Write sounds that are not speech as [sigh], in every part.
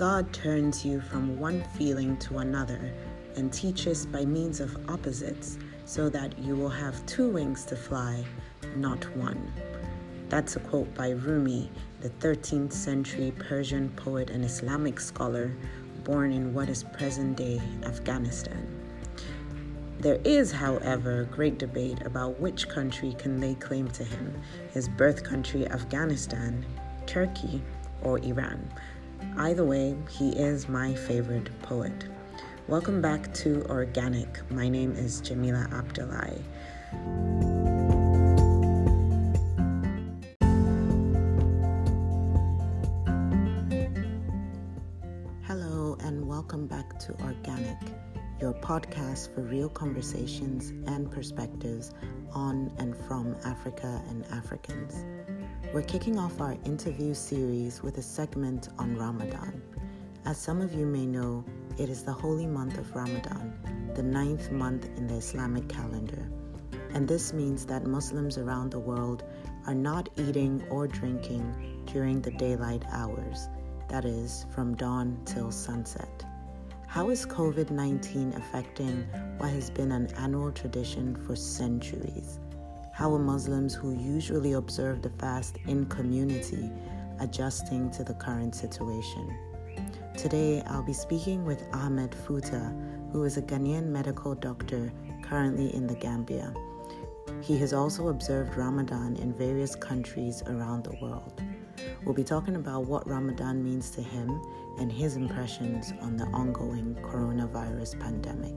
God turns you from one feeling to another and teaches by means of opposites so that you will have two wings to fly, not one. That's a quote by Rumi, the 13th century Persian poet and Islamic scholar born in what is present day Afghanistan. There is, however, great debate about which country can lay claim to him his birth country, Afghanistan, Turkey, or Iran. Either way, he is my favorite poet. Welcome back to Organic. My name is Jamila Abdullahi. Hello, and welcome back to Organic, your podcast for real conversations and perspectives on and from Africa and Africans. We're kicking off our interview series with a segment on Ramadan. As some of you may know, it is the holy month of Ramadan, the ninth month in the Islamic calendar. And this means that Muslims around the world are not eating or drinking during the daylight hours, that is, from dawn till sunset. How is COVID 19 affecting what has been an annual tradition for centuries? How are Muslims who usually observe the fast in community adjusting to the current situation? Today, I'll be speaking with Ahmed Futa, who is a Ghanaian medical doctor currently in the Gambia. He has also observed Ramadan in various countries around the world. We'll be talking about what Ramadan means to him and his impressions on the ongoing coronavirus pandemic.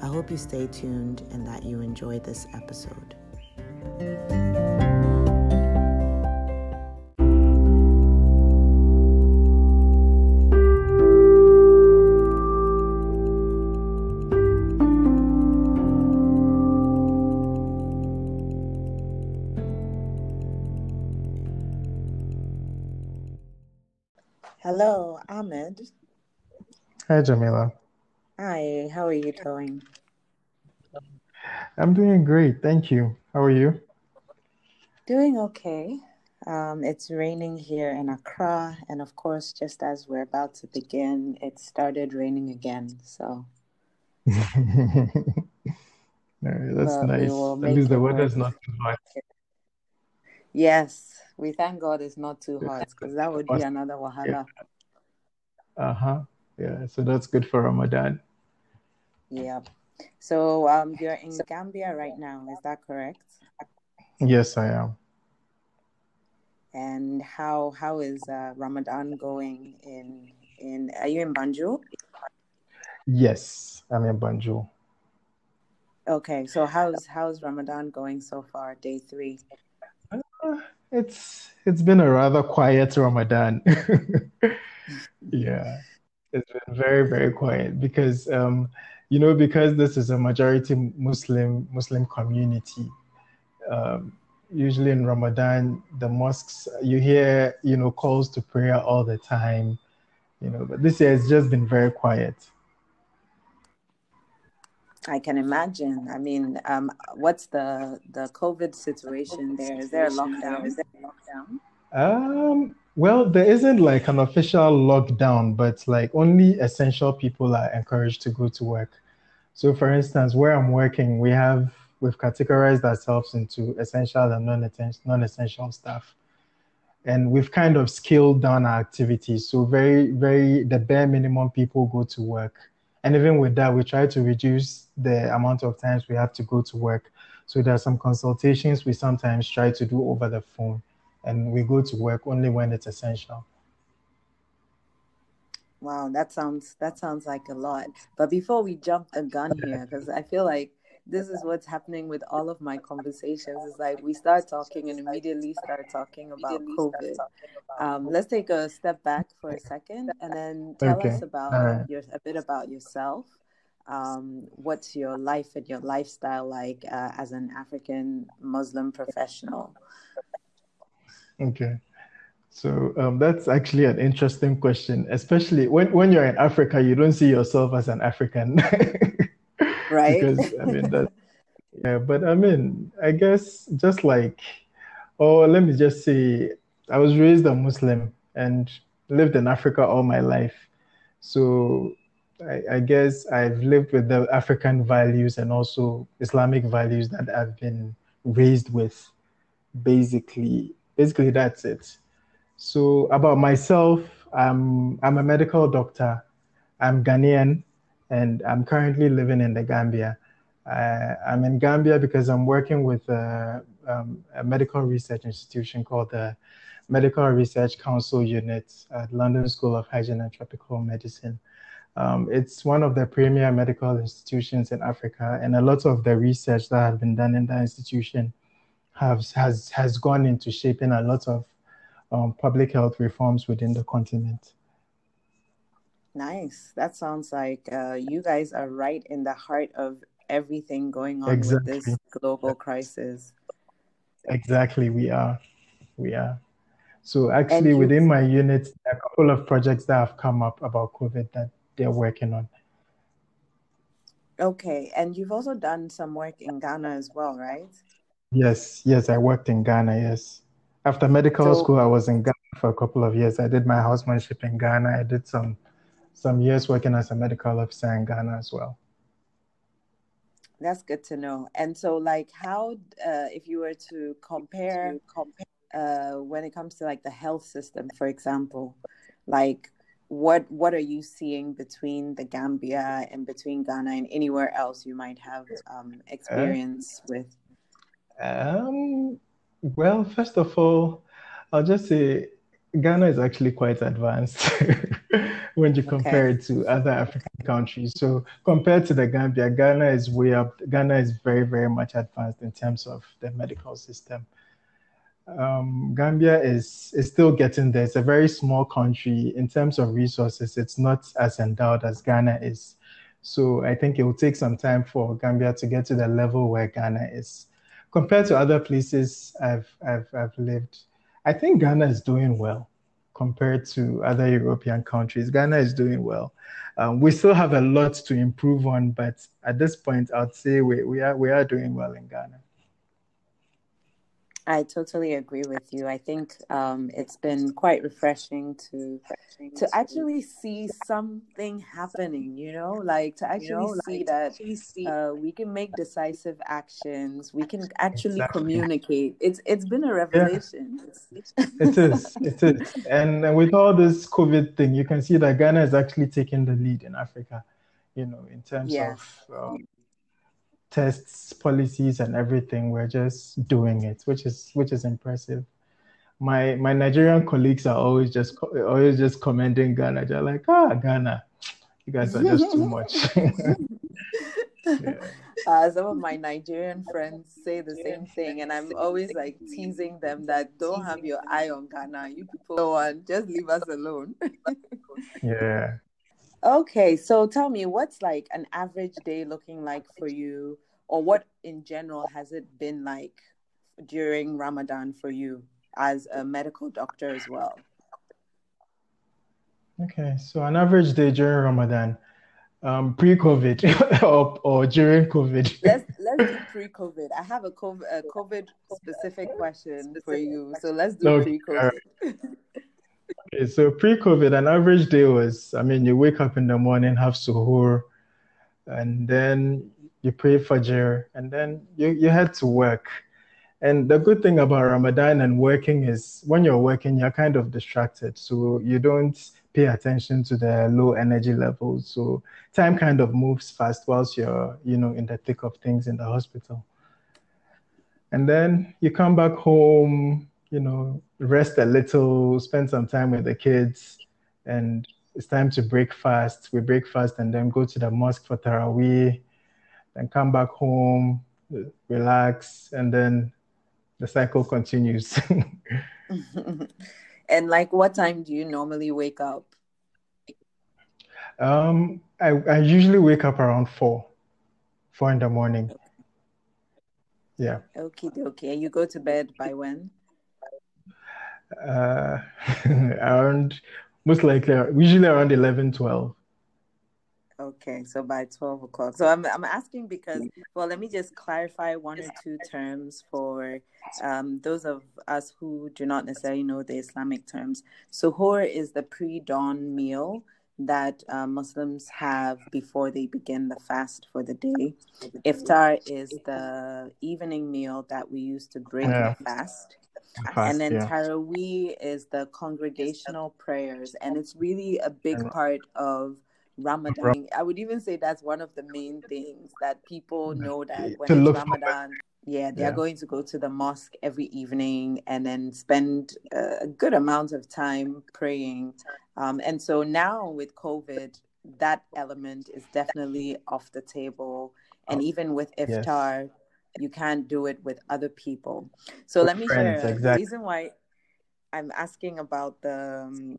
I hope you stay tuned and that you enjoy this episode. Hello, Ahmed. Hi, Jamila. Hi, how are you doing? I'm doing great. Thank you. How are you? Doing okay. Um, it's raining here in Accra, and of course, just as we're about to begin, it started raining again. So, [laughs] No, that's but we nice. At least the work. weather's not too hot. Yes, we thank God it's not too hot because that would be another Yeah. wahala. Uh-huh. Yeah, so that's good for Ramadan. Yeah. So, um, you're in Gambia right now, is that correct? Yes, I am. And how how is uh, Ramadan going in in are you in Banjul? Yes, I'm in Banjul. Okay, so how's how's Ramadan going so far, day three? Uh, It's it's been a rather quiet Ramadan. [laughs] Yeah, it's been very, very quiet because um, you know, because this is a majority Muslim Muslim community. Um, usually in Ramadan, the mosques you hear, you know, calls to prayer all the time, you know, but this year it's just been very quiet. I can imagine. I mean, um, what's the the COVID situation there? Is there a lockdown? Is there a lockdown? Um, well, there isn't like an official lockdown, but like only essential people are encouraged to go to work. So, for instance, where I'm working, we have we've categorized ourselves into essential and non-essen- non-essential staff, and we've kind of scaled down our activities. So, very, very the bare minimum people go to work, and even with that, we try to reduce the amount of times we have to go to work. So, there are some consultations we sometimes try to do over the phone and we go to work only when it's essential. Wow, that sounds that sounds like a lot. But before we jump the gun here, because I feel like this is what's happening with all of my conversations. It's like we start talking and immediately start talking about COVID. Um, let's take a step back for a second and then tell Okay. us about All right. your a bit about yourself. Um, what's your life and your lifestyle like uh, as an African Muslim professional? Okay. So um, that's actually an interesting question, especially when, when you're in Africa, you don't see yourself as an African. [laughs] Right? because I mean that yeah, but I mean, I guess just like oh, let me just say I was raised a Muslim and lived in Africa all my life. So I, I, guess I've lived with the African values and also Islamic values that I've been raised with. Basically, basically that's it. So about myself, I'm I'm a medical doctor. I'm Ghanaian, and I'm currently living in the Gambia. I'm in Gambia because I'm working with a, um, a medical research institution called the Medical Research Council Unit at London School of Hygiene and Tropical Medicine. Um, it's one of the premier medical institutions in Africa, and a lot of the research that has been done in that institution has has has gone into shaping a lot of um, public health reforms within the continent. Nice. That sounds like uh, you guys are right in the heart of everything going on exactly. with this global crisis. Exactly, we are. We are. So actually, within my unit, a couple of projects that have come up about COVID that they're working on. Okay, and you've also done some work in Ghana as well, right? Yes, yes, I worked in Ghana. Yes, after medical so, school, I was in Ghana for a couple of years. I did my housemanship in Ghana. I did some some years working as a medical officer in Ghana as well. That's good to know. And so, like, how uh, if you were to compare compare uh, when it comes to like the health system, for example, like what what are you seeing between the Gambia and between Ghana and anywhere else you might have um, uh, experience with? Um, well, first of all, I'll just say Ghana is actually quite advanced [laughs] when you compare okay. it to other African countries. So compared to the Gambia, Ghana is way up. Ghana is very, very much advanced in terms of the medical system um, Gambia is is still getting there. It's a very small country in terms of resources. It's not as endowed as Ghana is. So I think it will take some time for Gambia to get to the level where Ghana is. Compared to other places I've I've, I've lived, I think Ghana is doing well compared to other European countries. Ghana is doing well. Um, we still have a lot to improve on, but at this point, I'd say we, we are we are doing well in Ghana. I totally agree with you. I think um, it's been quite refreshing to to actually see something happening. You know, like to actually you know, see that uh, we can make decisive actions. We can actually exactly. communicate. It's it's been a revelation. Yeah. it is. It is. And with all this COVID thing, you can see that Ghana is actually taking the lead in Africa. You know, in terms yes. of um, tests, policies, and everything. We're just doing it, which is which is impressive. My my Nigerian colleagues are always just always just commending Ghana. They're like, ah, Ghana, you guys are just too much. [laughs] yeah. uh, some of my Nigerian friends say the same thing, and I'm always like teasing them that don't have your eye on Ghana. You people, on, just leave us alone. [laughs] yeah. Okay, so tell me, what's like an average day looking like for you, or what in general has it been like during Ramadan for you as a medical doctor as well? Okay, so an average day during Ramadan, um, pre-COVID [laughs] or, or during COVID. Let's let's do pre-COVID. I have a COVID, a COVID specific question for you, so let's do okay. pre-COVID. [laughs] Okay, so pre-COVID, an average day was, I mean, you wake up in the morning, have suhoor, and then you pray fajr, and then you, you head to work. And the good thing about Ramadan and working is when you're working, you're kind of distracted. So you don't pay attention to the low energy levels. So time kind of moves fast whilst you're, you know, in the thick of things in the hospital. And then you come back home, you know, rest a little, spend some time with the kids, and it's time to break fast. We break fast and then go to the mosque for Taraweeh, then come back home, relax, and then the cycle continues. [laughs] and like, what time do you normally wake up? Um, I, I usually wake up around four, four in the morning. Yeah. Okay, okay. And you go to bed by when? Uh, [laughs] around most likely usually around 11 12 okay so by 12 o'clock so i'm, I'm asking because well let me just clarify one or two terms for um, those of us who do not necessarily know the islamic terms suhoor is the pre-dawn meal that uh, Muslims have before they begin the fast for the day. Iftar is the evening meal that we use to break yeah. the fast. Fast. and then yeah. Taraweeh is the congregational prayers, and it's really a big part of Ramadan. I would even say that's one of the main things that people know that when it's Ramadan, yeah, they yeah. are going to go to the mosque every evening and then spend a good amount of time praying. Um, and so now with COVID, that element is definitely off the table. And oh, even with iftar, yes. You can't do it with other people. So with let me friends, share exactly. the reason why I'm asking about the um,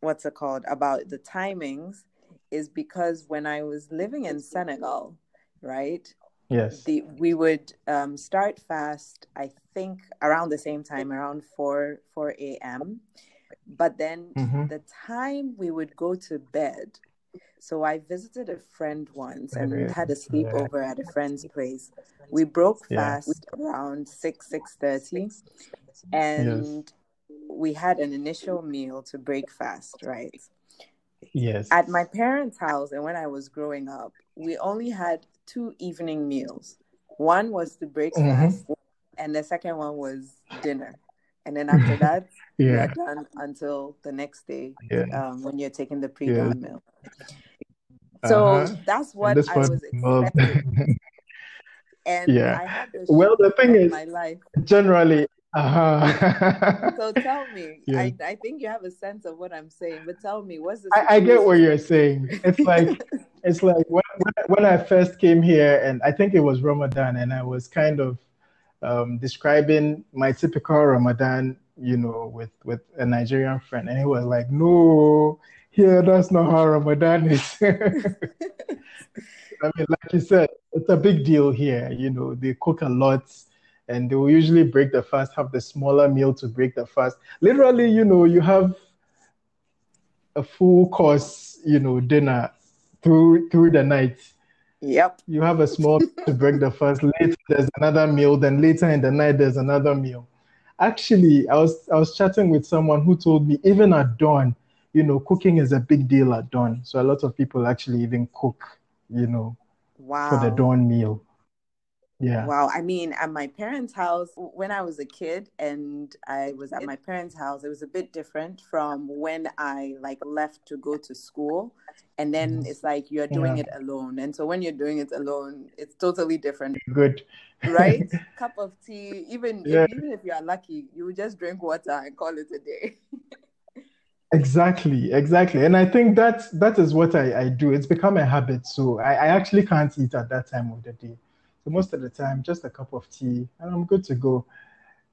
what's it called about the timings is because when I was living in Senegal, right? Yes. The, we would um, start fast, I think, around the same time, around 4 4 a.m. But then mm-hmm. the time we would go to bed. So I visited a friend once and we had a sleepover at a friend's place. We broke fast yeah. around six six thirty, and yes. we had an initial meal to break fast, right? Yes. At my parents' house, and when I was growing up, we only had two evening meals. One was the breakfast, mm-hmm. and the second one was dinner. And then after [laughs] that, yeah. you're done until the next day yeah. um, when you're taking the pre-dawn yeah. meal. So uh-huh. that's what I was [laughs] expecting. and yeah. well, the thing is, my life. generally, uh-huh. so tell me, [laughs] yeah. I, I think you have a sense of what I'm saying, but tell me, what's the I, I, get what you're saying. It's like it's like when, when I first came here, and I think it was Ramadan, and I was kind of um, describing my typical Ramadan, you know, with with a Nigerian friend, and he was like, "No, here that's not how Ramadan is." [laughs] I mean, like you said, it's a big deal here. You know, they cook a lot and they will usually break the fast, have the smaller meal to break the fast. Literally, you know, you have a full course, you know, dinner through through the night. Yep. You have a small to break the fast. Later there's another meal. Then later in the night there's another meal. Actually, I was I was chatting with someone who told me even at dawn, you know, cooking is a big deal at dawn. So a lot of people actually even cook, you know, wow. for the dawn meal. Yeah. Wow. I mean, at my parents' house, when I was a kid and I was at my parents' house, it was a bit different from when I like left to go to school. And then mm-hmm. it's like you're doing yeah. it alone. And so when you're doing it alone, it's totally different. Good. Right? [laughs] Cup of tea, even yeah. if, even if you're lucky, you just drink water and call it a day. [laughs] Exactly, exactly. And I think that that is what I, I do. It's become a habit. So I, I actually can't eat at that time of the day. Most of the time, just a cup of tea, and I'm good to go.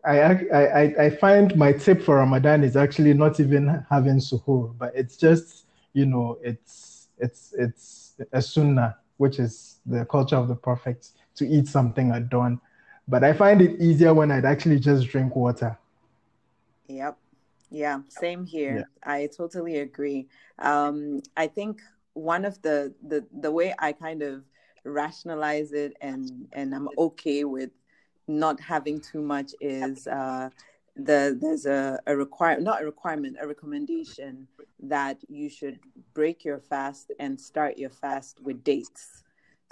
I, I, I find my tip for Ramadan is actually not even having suhoor, but it's just, you know, it's it's it's a sunnah, which is the culture of the Prophet to eat something at dawn. But I find it easier when I'd actually just drink water. Yep. Yeah, same here. Yeah. I totally agree. Um, I think one of the, the the way I kind of rationalize it and and I'm okay with not having too much is uh, the there's a, a require not a requirement a recommendation that you should break your fast and start your fast with dates.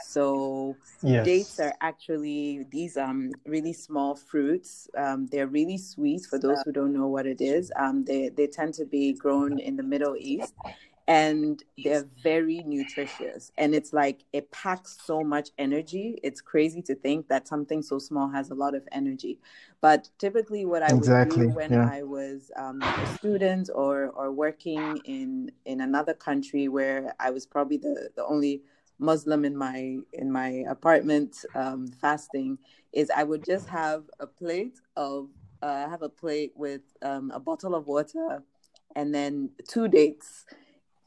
So yes. dates are actually these um really small fruits. Um, they're really sweet for those who don't know what it is. Um, they, they tend to be grown in the middle east and they're very nutritious and it's like it packs so much energy it's crazy to think that something so small has a lot of energy but typically what i exactly. would do when yeah. i was um, a student or or working in in another country where i was probably the the only muslim in my in my apartment um, fasting is i would just have a plate of uh, have a plate with um, a bottle of water and then two dates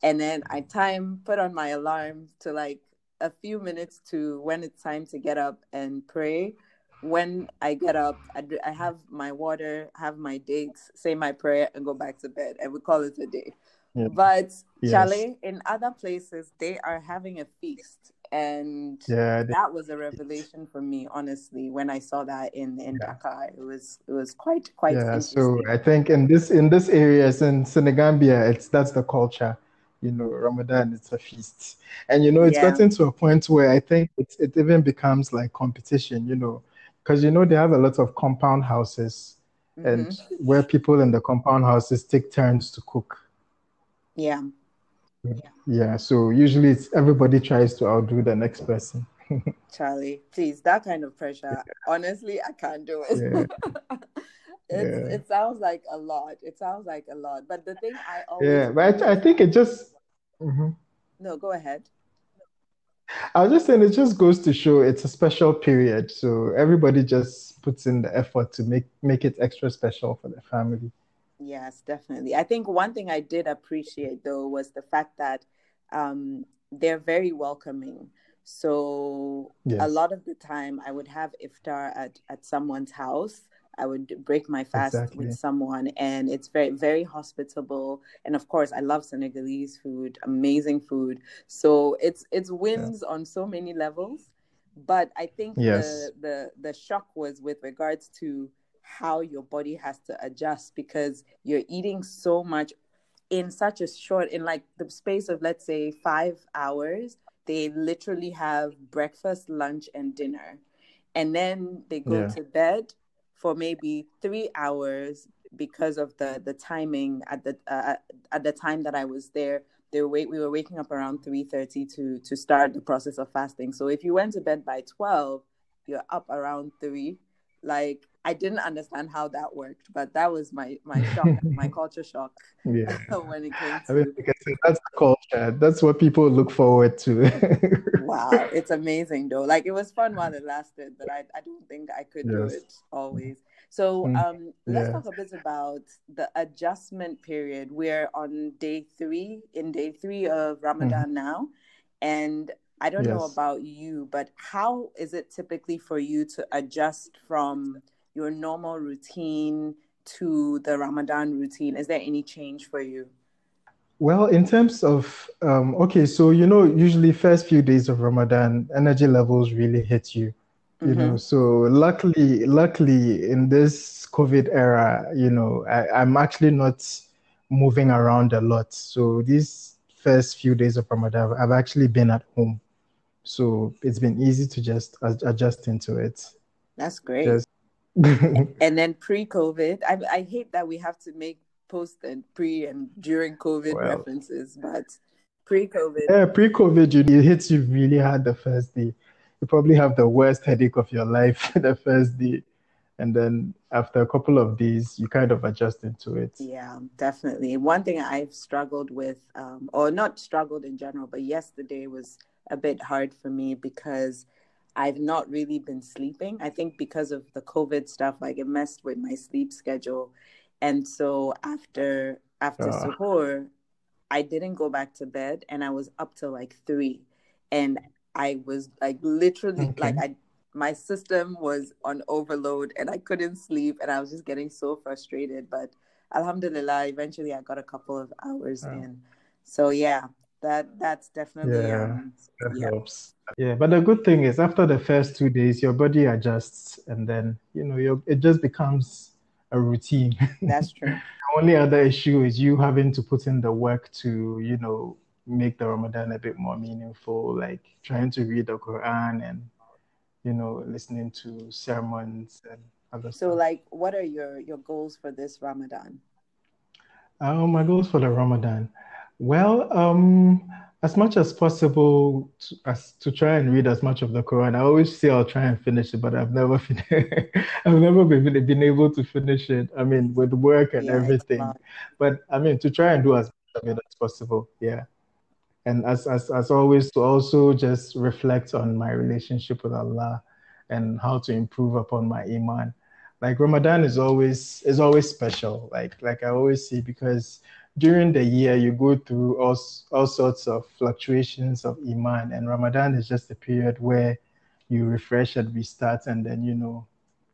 and then I time put on my alarm to like a few minutes to when it's time to get up and pray. When I get up, I, I have my water, have my dates, say my prayer, and go back to bed, and we call it a day. Yeah. But yes. Chalet, in other places, they are having a feast, and yeah, they... that was a revelation for me, honestly. When I saw that in in yeah. Dakar, it was it was quite quite. Yeah, so I think in this in this area, in Senegambia, it's that's the culture you know, Ramadan it's a feast. And you know, it's Yeah. gotten to a point where I think it, it even becomes like competition, you know, because you know they have a lot of compound houses and hmm where people in the compound houses take turns to cook. Yeah. Yeah, so usually it's everybody tries to outdo the next person. [laughs] Charlie, please, that kind of pressure. Honestly, I can't do it. [laughs] Yeah, it sounds like a lot. It sounds like a lot. But the thing I always Yeah, but I, I think it just Mhm. no, go ahead. I was just saying it just goes to show it's a special period. So everybody just puts in the effort to make make it extra special for the family. Yes, definitely. I think one thing I did appreciate though was the fact that um, they're very welcoming. So a lot of the time I would have iftar at, at someone's house. I would break my fast with someone and it's very, very hospitable. And of course, I love Senegalese food, amazing food. So it's it's Yeah. wins on so many levels. But I think Yes. the the the shock was with regards to how your body has to adjust because you're eating so much in such a short in like the space of let's say five hours they literally have breakfast lunch and dinner and then they go Yeah. to bed for maybe three hours because of the the timing at the uh, at the time that I was there. They were wait, we were waking up around three thirty to to start the process of fasting. So if you went to bed by twelve, you're up around three. Like I didn't understand how that worked, but that was my my shock, my [laughs] culture shock Yeah. [laughs] when it came I mean, to I said, that's culture. That's what people look forward to. [laughs] Wow, it's amazing though. Like it was fun while it lasted, but I, I don't think I could do it always. So Mm, um let's yeah. talk a bit about the adjustment period. We're on day three, in day three of. Ramadan now. And I don't know about you, but how is it typically for you to adjust from your normal routine to the Ramadan routine? Is there any change for you? Well, in terms of um, okay, so you know, usually first few days of Ramadan, energy levels really hit you, you know. Mm-hmm. So luckily, luckily in this COVID era, you know, I, I'm actually not moving around a lot. So these first few days of Ramadan, I've actually been at home. So it's been easy to just ad- adjust into it. That's great. Just [laughs] And then pre-COVID, I I hate that we have to make post and pre and during COVID well, references, but pre-COVID, yeah, pre-COVID, you, it hits you really hard the first day. You probably have the worst headache of your [laughs] life the first day. And then after a couple of days, you kind of adjust into it. yeah, definitely. One thing I've struggled with, um, or not struggled in general, but yesterday was a bit hard for me because I've not really been sleeping. I think because of the COVID stuff, like it messed with my sleep schedule. And so after after Uh, suhoor, I didn't go back to bed and I was up till like three. And I was like literally like. I my system was on overload and I couldn't sleep and I was just getting so frustrated. But Alhamdulillah, eventually I got a couple of hours Uh, in. So yeah, that that's definitely yeah, um that yeah. helps. Yeah, but the good thing is after the first two days, your body adjusts and then, you know, your, it just becomes a routine. [laughs] That's true. The only other issue is you having to put in the work to, you know, make the Ramadan a bit more meaningful, like trying to read the Quran and, you know, listening to sermons and other So stuff. like what are your your goals for this Ramadan? Uh, my goals for the Ramadan. Well, um, as much as possible to, as to try and read as much of the Quran. I always say I'll try and finish it, but I've never [laughs] fin I've never been, been able to finish it. I mean, with work and Yeah, everything. But I mean, to try and do as much of it as possible. Yeah. And as, as, as always, to also just reflect on my relationship with Allah and how to improve upon my iman. Like Ramadan is always is always special. Like like I always say, because during the year you go through all all sorts of fluctuations of iman, and Ramadan is just a period where you refresh and restart, and then you know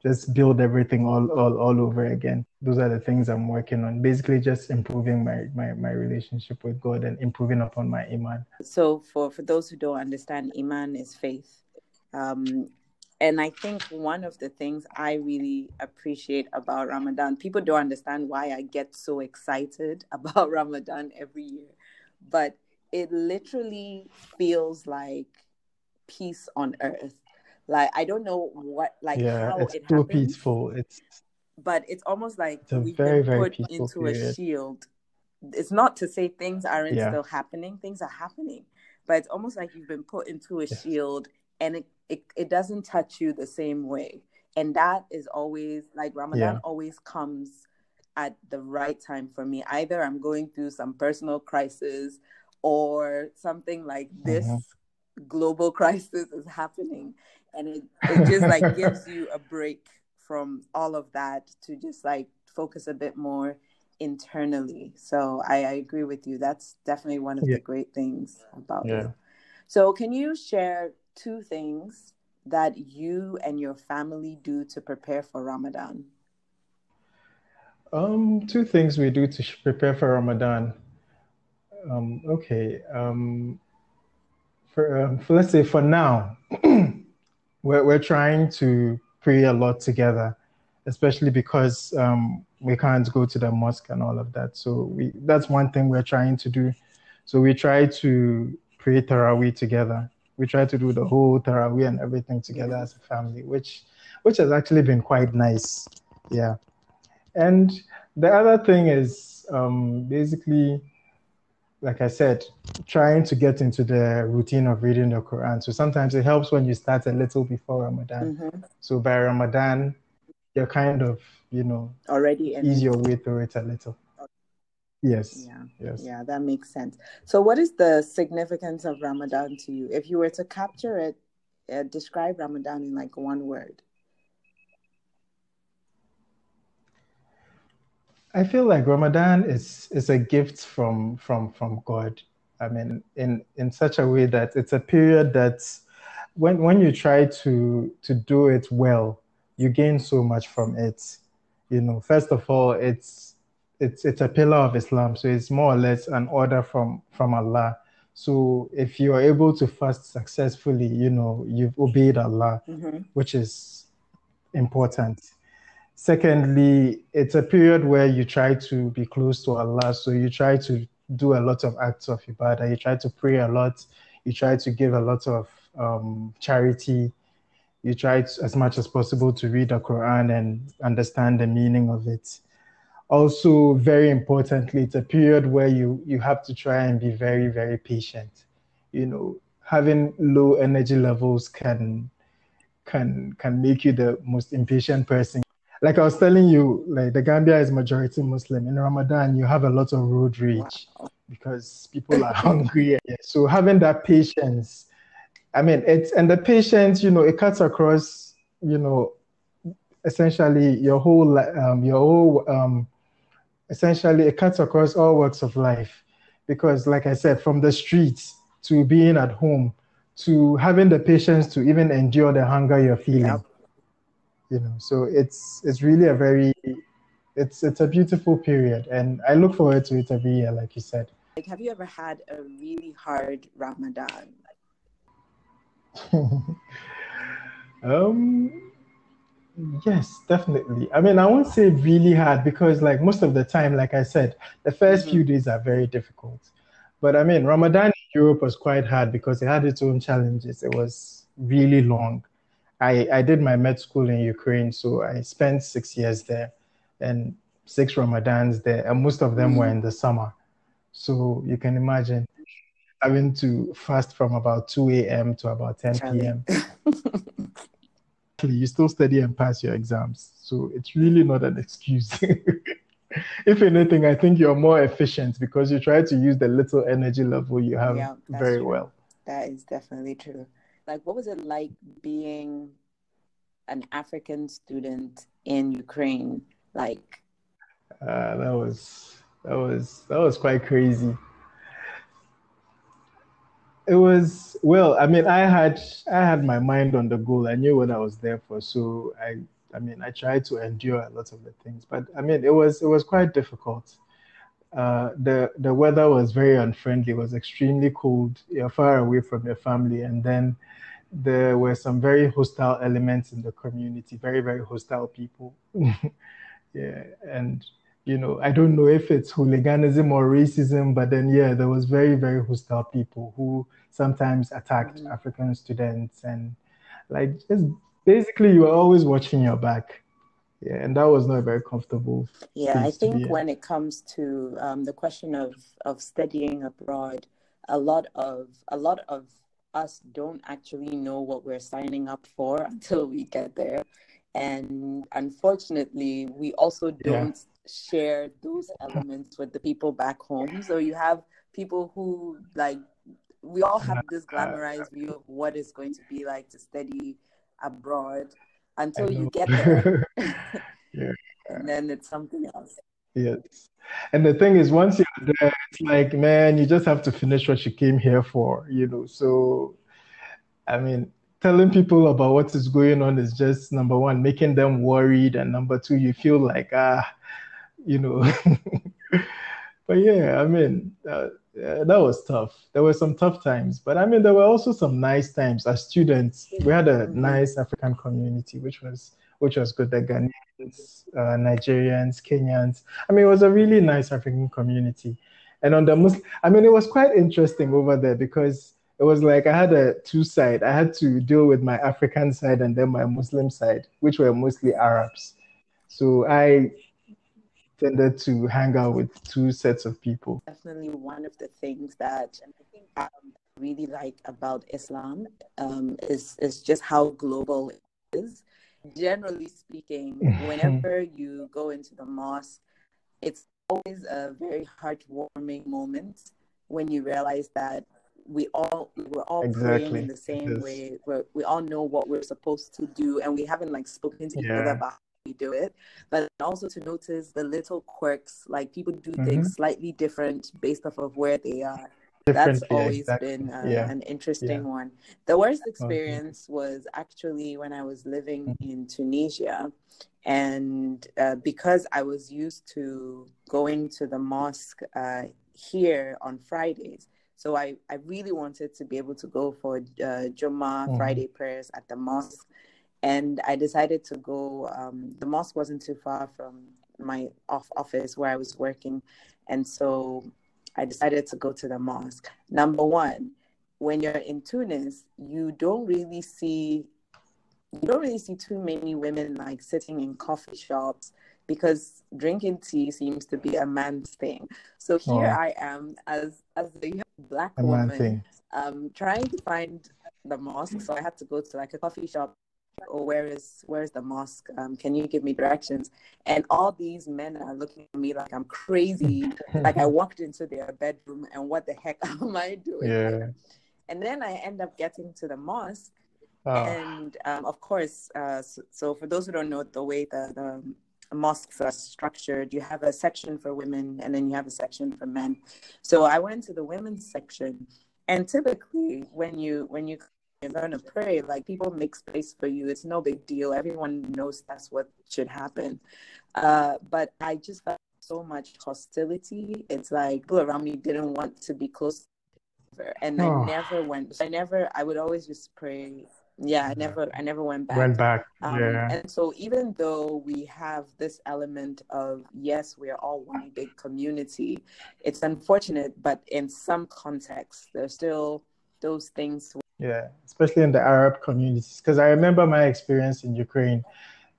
just build everything all all all over again. Those are the things I'm working on. Basically, just improving my my my relationship with God and improving upon my iman. So for for those who don't understand, Iman is faith. Um, and I think one of the things I really appreciate about Ramadan, people don't understand why I get so excited [laughs] about Ramadan every year. but it literally feels like peace on earth. Like I don't know what like yeah, how it's it so happens, peaceful. It's but it's almost like it's we've very been put into a shield. It's not to say things aren't Yeah. still happening. Things are happening, but it's almost like you've been put into a Yes. shield, and it, it it doesn't touch you the same way. And that is always like Ramadan Yeah. always comes at the right time for me. Either I'm going through some personal crisis or something like this Mhm. global [laughs] crisis is happening. And it, it just like [laughs] gives you a break from all of that to just like focus a bit more internally. So I, I agree with you. That's definitely one of Yeah. the great things about Yeah. it. So can you share two things that you and your family do to prepare for Ramadan? Um, two things we do to prepare for Ramadan. Um, okay. Um, for, um, for let's say for now, [clears throat] we're we're trying to pray a lot together, especially because um, we can't go to the mosque and all of that. So we that's one thing we're trying to do. So we try to pray Taraweeh together. We try to do the whole Taraweeh and everything together as a family, which which has actually been quite nice. Yeah. And the other thing is um, basically, like I said, trying to get into the routine of reading the Quran. So sometimes it helps when you start a little before Ramadan. Mhm. So by Ramadan, you're kind of, you know, Already in ease your way through it a little. Yes, Yeah. yes. Yeah, that makes sense. So, what is the significance of Ramadan to you? If you were to capture it, uh, describe Ramadan in like one word. I feel like Ramadan is is a gift from from from God. I mean, in in such a way that it's a period that when when you try to to do it well, you gain so much from it. You know, first of all, it's it's it's a pillar of Islam, so it's more or less an order from from Allah. So if you are able to fast successfully, you know, you've obeyed Allah Mm-hmm. which is important. Secondly, it's a period where you try to be close to Allah. So you try to do a lot of acts of ibadah. You try to pray a lot. You try to give a lot of um, charity. You try to, as much as possible to read the Quran and understand the meaning of it. Also, very importantly, it's a period where you, you have to try and be very, very patient. You know, having low energy levels can can can make you the most impatient person. Like I was telling you, like the Gambia is majority Muslim. In Ramadan, you have a lot of road rage because people are [laughs] hungry. So having that patience, I mean, it's and the patience, you know, it cuts across, you know, essentially your whole um, your whole um, essentially it cuts across all walks of life. Because, like I said, from the streets to being at home to having the patience to even endure the hunger you're feeling. You know so it's it's really a very it's it's a beautiful period. And i look forward to it every year like you said. Like, have you ever had a really hard Ramadan? [laughs] um yes definitely. I mean i won't say really hard because like most of the time like i said the 1st Mhm. few days are very difficult. But i mean ramadan in europe was quite hard because it had its own challenges. It was really long. I i did my med school in ukraine so i spent six years there and six ramadans there and most of them were in the summer. So you can imagine having to fast from about 2 a.m to about 10 Charlie? p.m [laughs] actually you still study and pass your exams. So it's really not an excuse. [laughs] if anything, I think you're more efficient because you try to use the little energy level you have Yeah, very true. well. That is definitely true. Like, what was it like being an African student in Ukraine? Like, Uh, that was that was that was quite crazy. It was well, I mean, I had I had my mind on the goal. I knew what I was there for. So I I mean I tried to endure a lot of the things. But I mean it was it was quite difficult. Uh, the the weather was very unfriendly. It was extremely cold. You're far away from your family, and then there were some very hostile elements in the community. Very very hostile people. [laughs] yeah, and you know, I don't know if it's hooliganism or racism, but then yeah, there was very, very hostile people who sometimes attacked mm-hmm. African students and like just basically you were always watching your back. Yeah, and that was not very comfortable. Yeah, I think when it comes to um, the question of of studying abroad, a lot of a lot of us don't actually know what we're signing up for [laughs] until we get there and unfortunately we also don't. Share those elements with the people back home. So you have people who like we all have this glamorized view of what it's going to be like to study abroad until you get [laughs] there. Yeah. [laughs] and then it's something else. Yes. And the thing is once you're there it's like man you just have to finish what you came here for you know? So i mean telling people about what is going on is just number one, making them worried, and number two, you feel like ah, you know. [laughs] but yeah, I mean, uh, that was tough. There were some tough times, but I mean, there were also some nice times. As students, we had a nice African community, which was which was good. The Ghanaians, uh, Nigerians, Kenyans. I mean, it was a really nice African community. And on the Muslim, I mean, it was quite interesting over there because it was like I had a two side. I had to deal with my African side and then my Muslim side, which were mostly Arabs. So I tended to hang out with two sets of people. Definitely one of the things that I think um, really like about Islam um, is is just how global it is. Generally speaking, [laughs] whenever you go into the mosque, it's always a very heartwarming moment when you realize that we all we're all exactly. praying in the same way. We're, we all know what we're supposed to do, and we haven't like spoken to each other about we do it. But also to notice the little quirks, like people do mm-hmm. things slightly different based off of where they are. That's always exactly. been uh, yeah. an interesting yeah. one. The worst experience okay. was actually when I was living mm-hmm. in Tunisia. And uh, because I was used to going to the mosque uh, here on Fridays, so I, I really wanted to be able to go for uh, Jummah mm-hmm. Friday prayers at the mosque. And I decided to go. Um, the mosque wasn't too far from my off office where I was working. And so I decided to go to the mosque. Number one, when you're in Tunis, you don't really see you don't really see too many women like sitting in coffee shops because drinking tea seems to be a man's thing. So here oh. I am as as a black a woman, um, trying to find the mosque. So I had to go to like a coffee shop. Or oh, where is where is the mosque? Um, can you give me directions? And all these men are looking at me like I'm crazy. like I [laughs] walked into their bedroom, and what the heck [laughs] am I doing? Yeah. And then I end up getting to the mosque, oh. and um, of course, uh, so, so, for those who don't know the way the, the mosques are structured. You have a section for women and then you have a section for men. So I went to the women's section, and typically when you when you you're going to pray, like people make space for you. It's no big deal. Everyone knows that's what should happen. Uh, but I just felt so much hostility. It's like people around me didn't want to be close. And oh. I never went. I never. I would always just pray yeah i never i never went back went back um, yeah and so even though we have this element of yes we are all one big community it's unfortunate but in some contexts there's still those things yeah especially in the arab communities because i remember my experience in ukraine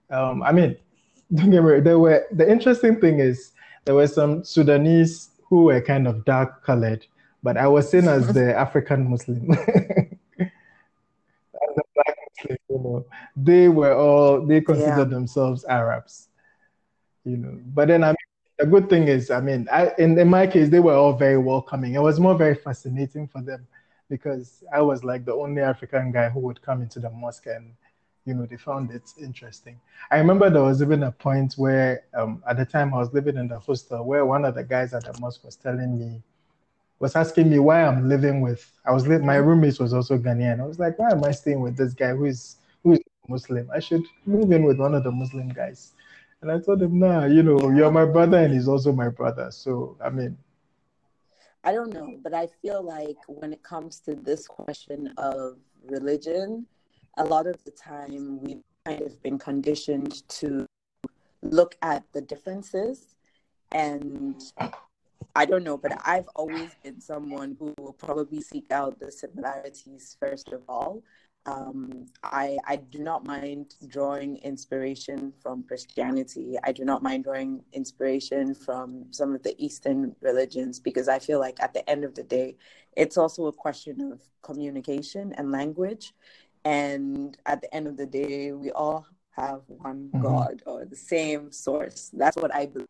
um, i mean [laughs] don't get me wrong, there were the interesting thing is there were some sudanese who were kind of dark colored but i was seen as the african [laughs] muslim you know, they were all they considered yeah. themselves Arabs, you know. But then I mean, the good thing is, I mean, I, in in my case, they were all very welcoming. It was more very fascinating for them because I was like the only African guy who would come into the mosque and you know they found it interesting. I remember there was even a point where um, at the time I was living in the hostel where one of the guys at the mosque was telling me was asking me why I'm living with. I was li- my roommate was also Ghanaian. I was like, why am I staying with this guy who is who is Muslim? I should move in with one of the Muslim guys. And I told him, nah, you know, you're my brother and he's also my brother. So I mean, I don't know, but I feel like when it comes to this question of religion, a lot of the time we've kind of been conditioned to look at the differences and I don't know, but I've always been someone who will probably seek out the similarities first of all. Um, I, I do not mind drawing inspiration from Christianity. I do not mind drawing inspiration from some of the Eastern religions because I feel like at the end of the day, it's also a question of communication and language. And at the end of the day, we all have one mm-hmm. God or the same source. That's what I believe.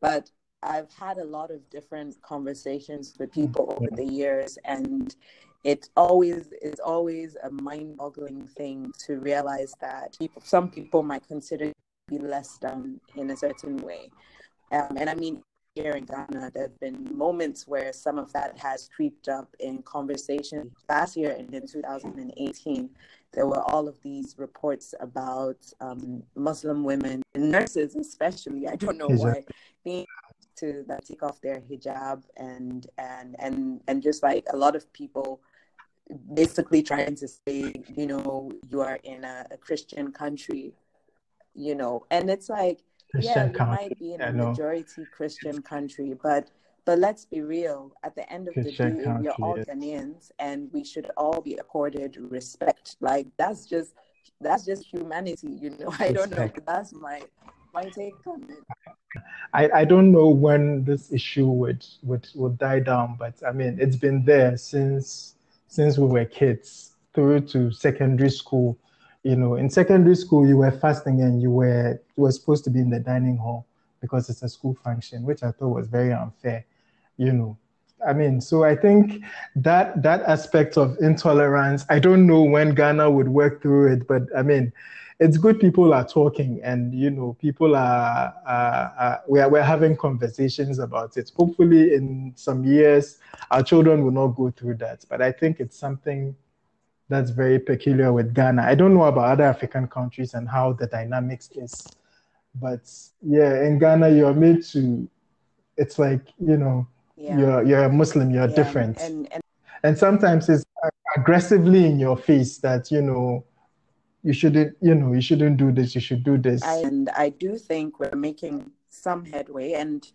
But I've had a lot of different conversations with people over the years, and it's always it's always a mind-boggling thing to realize that people, some people might consider be less than in a certain way. Um, and I mean, here in Ghana, there have been moments where some of that has creeped up in conversation. Last year and in 2018, there were all of these reports about um, Muslim women, nurses especially. I don't know why, being to that take off their hijab and and and and just like a lot of people basically trying to say you know you are in a, a christian country you know and it's like christian yeah you might be in a majority christian country but but let's be real at the end of christian the day country, we're all ghanaians and we should all be accorded respect. Like that's just that's just humanity you know [laughs] i don't know that's my my take on it. I, I don't know when this issue would, would would die down, but I mean it's been there since since we were kids through to secondary school. You know, in secondary school you were fasting and you were you were supposed to be in the dining hall because it's a school function, which I thought was very unfair. You know, I mean, so I think that that aspect of intolerance, I don't know when Ghana would work through it, but I mean, it's good people are talking and you know people are, are, are we are we're having conversations about it hopefully in some years our children will not go through that but i think it's something that's very peculiar with ghana i don't know about other african countries and how the dynamics is but yeah in ghana you're made to it's like you know yeah. you're you're a muslim you're yeah. different and, and and sometimes it's aggressively in your face that you know you shouldn't you know you shouldn't do this you should do this. And i do think we're making some headway and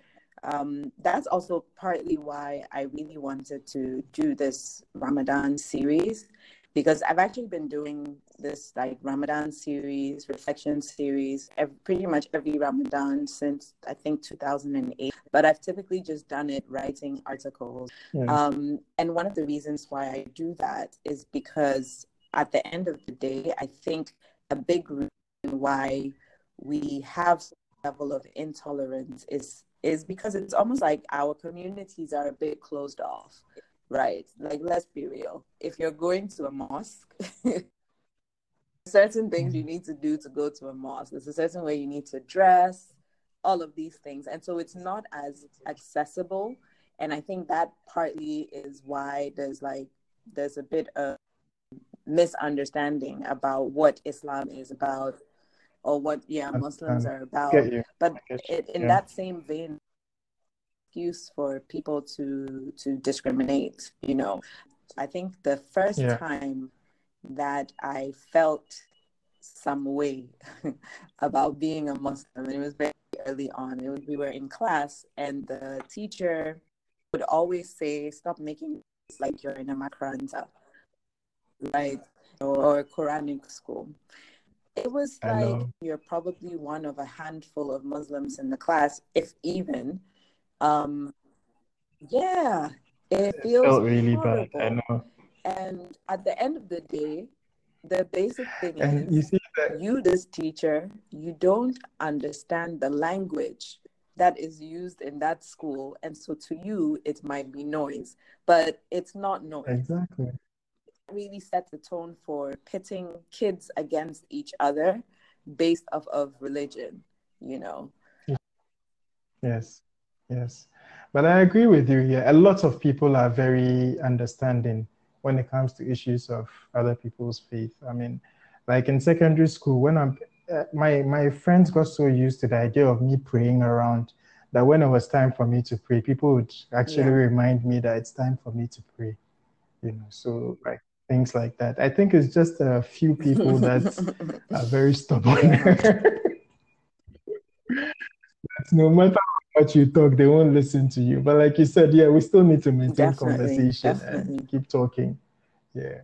um, that's also partly why i really wanted to do this ramadan series because i've actually been doing this like ramadan series reflection series every, pretty much every ramadan since i think 2008 but i've typically just done it writing articles. Yeah. um, and one of the reasons why i do that is because at the end of the day, I think a big reason why we have a level of intolerance is is because it's almost like our communities are a bit closed off, right? Like let's be real. If you're going to a mosque, [laughs] certain things you mm-hmm. need to do to go to a mosque. There's a certain way you need to dress, all of these things. And so it's not as accessible. And I think that partly is why there's like there's a bit of misunderstanding about what Islam is about or what yeah Muslims are about. But it, in yeah. that same vein, excuse for people to to discriminate. You know, I think the first yeah. time that I felt some way [laughs] about being a Muslim, it was very early on. It was, we were in class, and the teacher would always say, "Stop making like you're in a makranta." Right or Quranic school. It was like you're probably one of a handful of Muslims in the class, if even. Um, yeah, it, it feels felt really horrible. bad. I know. And at the end of the day, the basic thing and is you, see that- you, this teacher, you don't understand the language that is used in that school. And so to you, it might be noise, but it's not noise. Exactly really set the tone for pitting kids against each other based off of religion, you know. Yes, yes. But I agree with you here. A lot of people are very understanding when it comes to issues of other people's faith. I mean, like in secondary school, when I'm uh, my my friends got so used to the idea of me praying around that when it was time for me to pray, people would actually yeah. remind me that it's time for me to pray. You know, so like things like that. I think it's just a few people [laughs] that are very stubborn. no matter what you talk, they won't listen to you. But like you said, yeah, we still need to maintain Definitely, conversation definitely. and keep talking. Yeah.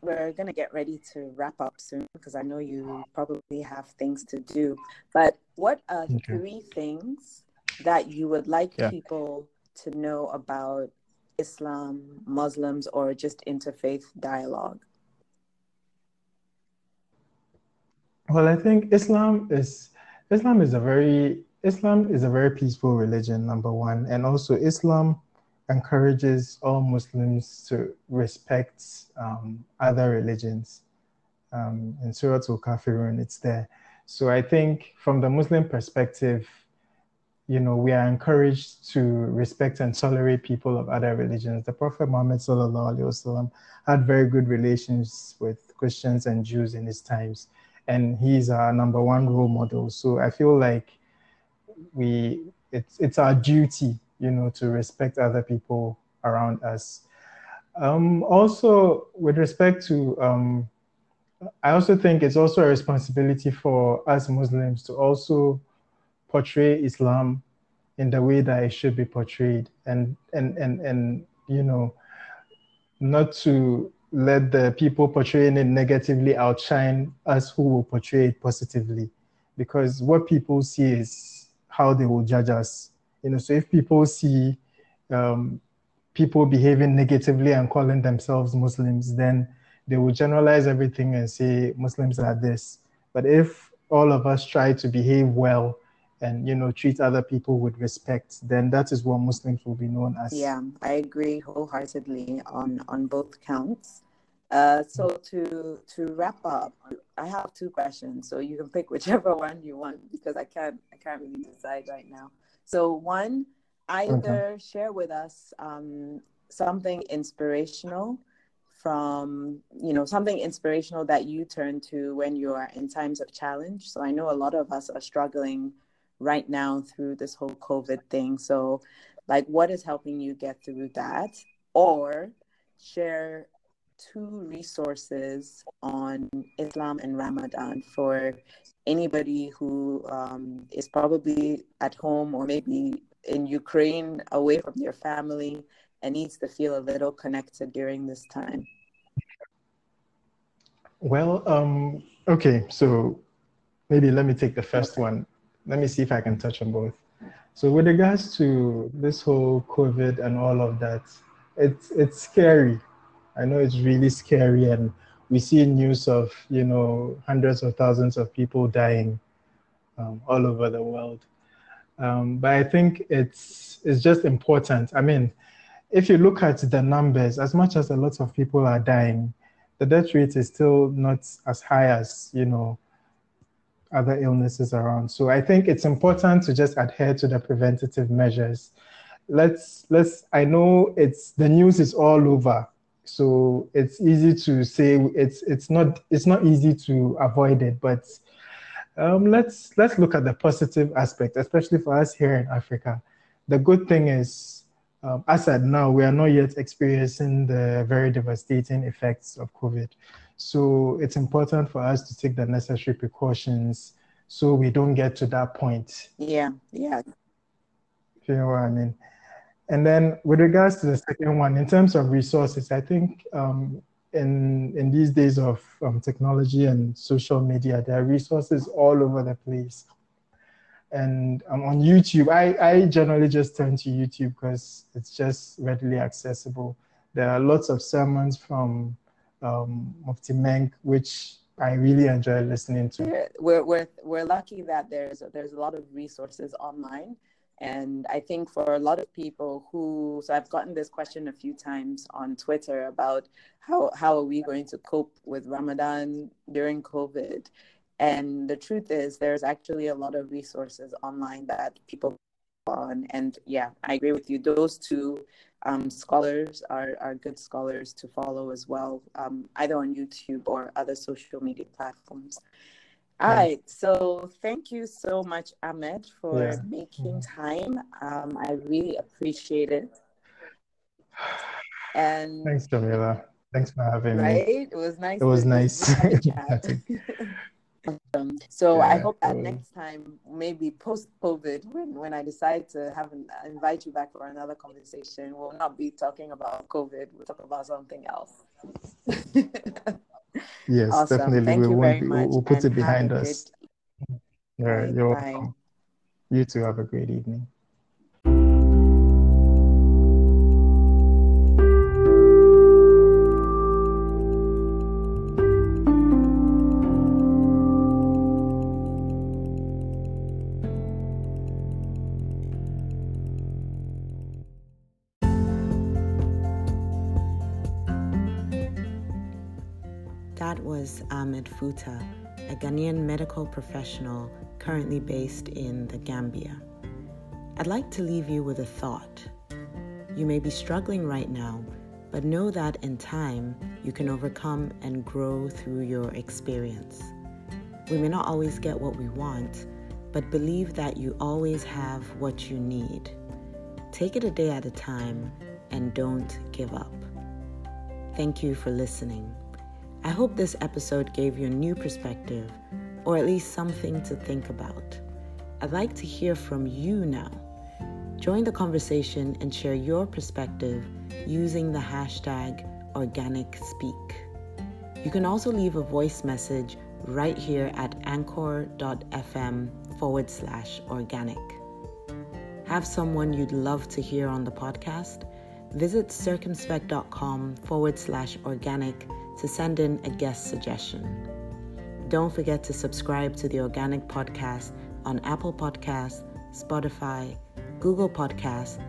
We're going to get ready to wrap up soon because I know you probably have things to do. But what are Okay. three things that you would like Yeah. people to know about Islam, Muslims, or just interfaith dialogue? Well, I think Islam is Islam is a very Islam is a very peaceful religion, number one, and also Islam encourages all Muslims to respect um, other religions. Um, in Surah Al-Kafirun, it's there. So I think from the Muslim perspective, you know, we are encouraged to respect and tolerate people of other religions. The Prophet Muhammad wasallam had very good relations with Christians and Jews in his times and he's our number one role model. So I feel like we it's it's our duty, you know, to respect other people around us. Um, also, with respect to, um, I also think it's also a responsibility for us Muslims to also portray Islam in the way that it should be portrayed, and and and and you know, not to let the people portraying it negatively outshine us who will portray it positively. Because what people see is how they will judge us. You know so if people see um, people behaving negatively and calling themselves muslims then they will generalize everything and say muslims are this. But if all of us try to behave well and you know treat other people with respect then that is what muslims will be known as Yeah, I agree wholeheartedly on on both counts. Uh, so to to wrap up, I have two questions. So you can pick whichever [laughs] one you want because I can't I can't really decide right now. So one, either share with us um, something inspirational from you know something inspirational that you turn to when you are in times of challenge. So I know a lot of us are struggling right now through this whole COVID thing. So like what is helping you get through that or share two resources on islam and ramadan for anybody who um, is probably at home or maybe in ukraine away from their family and needs to feel a little connected during this time Well, um, okay, so maybe let me take the first one. Let me see if I can touch on both. So with regards to this whole COVID and all of that, it's it's scary. I know it's really scary, and we see news of you know hundreds of thousands of people dying um, all over the world. Um, but I think it's it's just important. I mean, if you look at the numbers, as much as a lot of people are dying, the death rate is still not as high as you know other illnesses around. So I think it's important to just adhere to the preventative measures. Let's let's I know it's the news is all over. So it's easy to say it's it's not it's not easy to avoid it, but um, let's let's look at the positive aspect, especially for us here in Africa. The good thing is, um, as at now, we are not yet experiencing the very devastating effects of COVID. So it's important for us to take the necessary precautions so we don't get to that point. yeah yeah you know what I mean? And then with regards to the second one, in terms of resources, I think um, in in these days of um, technology and social media, there are resources all over the place. And um, on YouTube, I, I generally just turn to YouTube because it's just readily accessible. There are lots of sermons from um, Mufti Menk, which I really enjoy listening to. we're we're we're lucky that there's there's a lot of resources online. And i think for a lot of people who so i've gotten this question a few times on twitter about how how are we going to cope with ramadan during covid? And the truth is there's actually a lot of resources online that people on. And yeah i agree with you. Those two um, scholars are, are good scholars to follow as well um, either on youtube or other social media platforms all Yeah. right. So thank you so much, Ahmed, for Yeah. making time. Um, I really appreciate it. And Thanks, Jamila. Thanks for having me. right, it was nice. It was nice [laughs] [laughs] [laughs] we had a chat. Um, so yeah, I hope that next time, maybe post COVID, when, when I decide to have an, invite you back for another conversation, we'll not be talking about COVID. We'll talk about something else. [laughs] yes, awesome. definitely. Thank we will be, we'll put it behind us. Yeah, you're welcome. You too. Have a great evening. Ahmed Futa, a Ghanaian medical professional currently based in the Gambia. I'd like to leave you with a thought. You may be struggling right now, but know that in time you can overcome and grow through your experience. We may not always get what we want, but believe that you always have what you need. Take it a day at a time and don't give up. Thank you for listening. I hope this episode gave you a new perspective, or at least something to think about. I'd like to hear from you now. Join the conversation and share your perspective using the hashtag OrganicSpeak. You can also leave a voice message right here at anchor.fm forward slash organic. Have someone you'd love to hear on the podcast? Visit circumspect.com forward slash organic to send in a guest suggestion. Don't forget to subscribe to the Organic Podcast on Apple Podcasts, Spotify, Google Podcasts,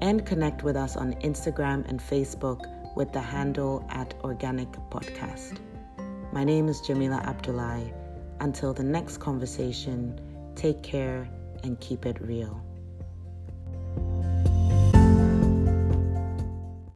and connect with us on Instagram and Facebook with the handle at Organic Podcast. My name is Jamila Abdullahi. Until the next conversation, take care and keep it real.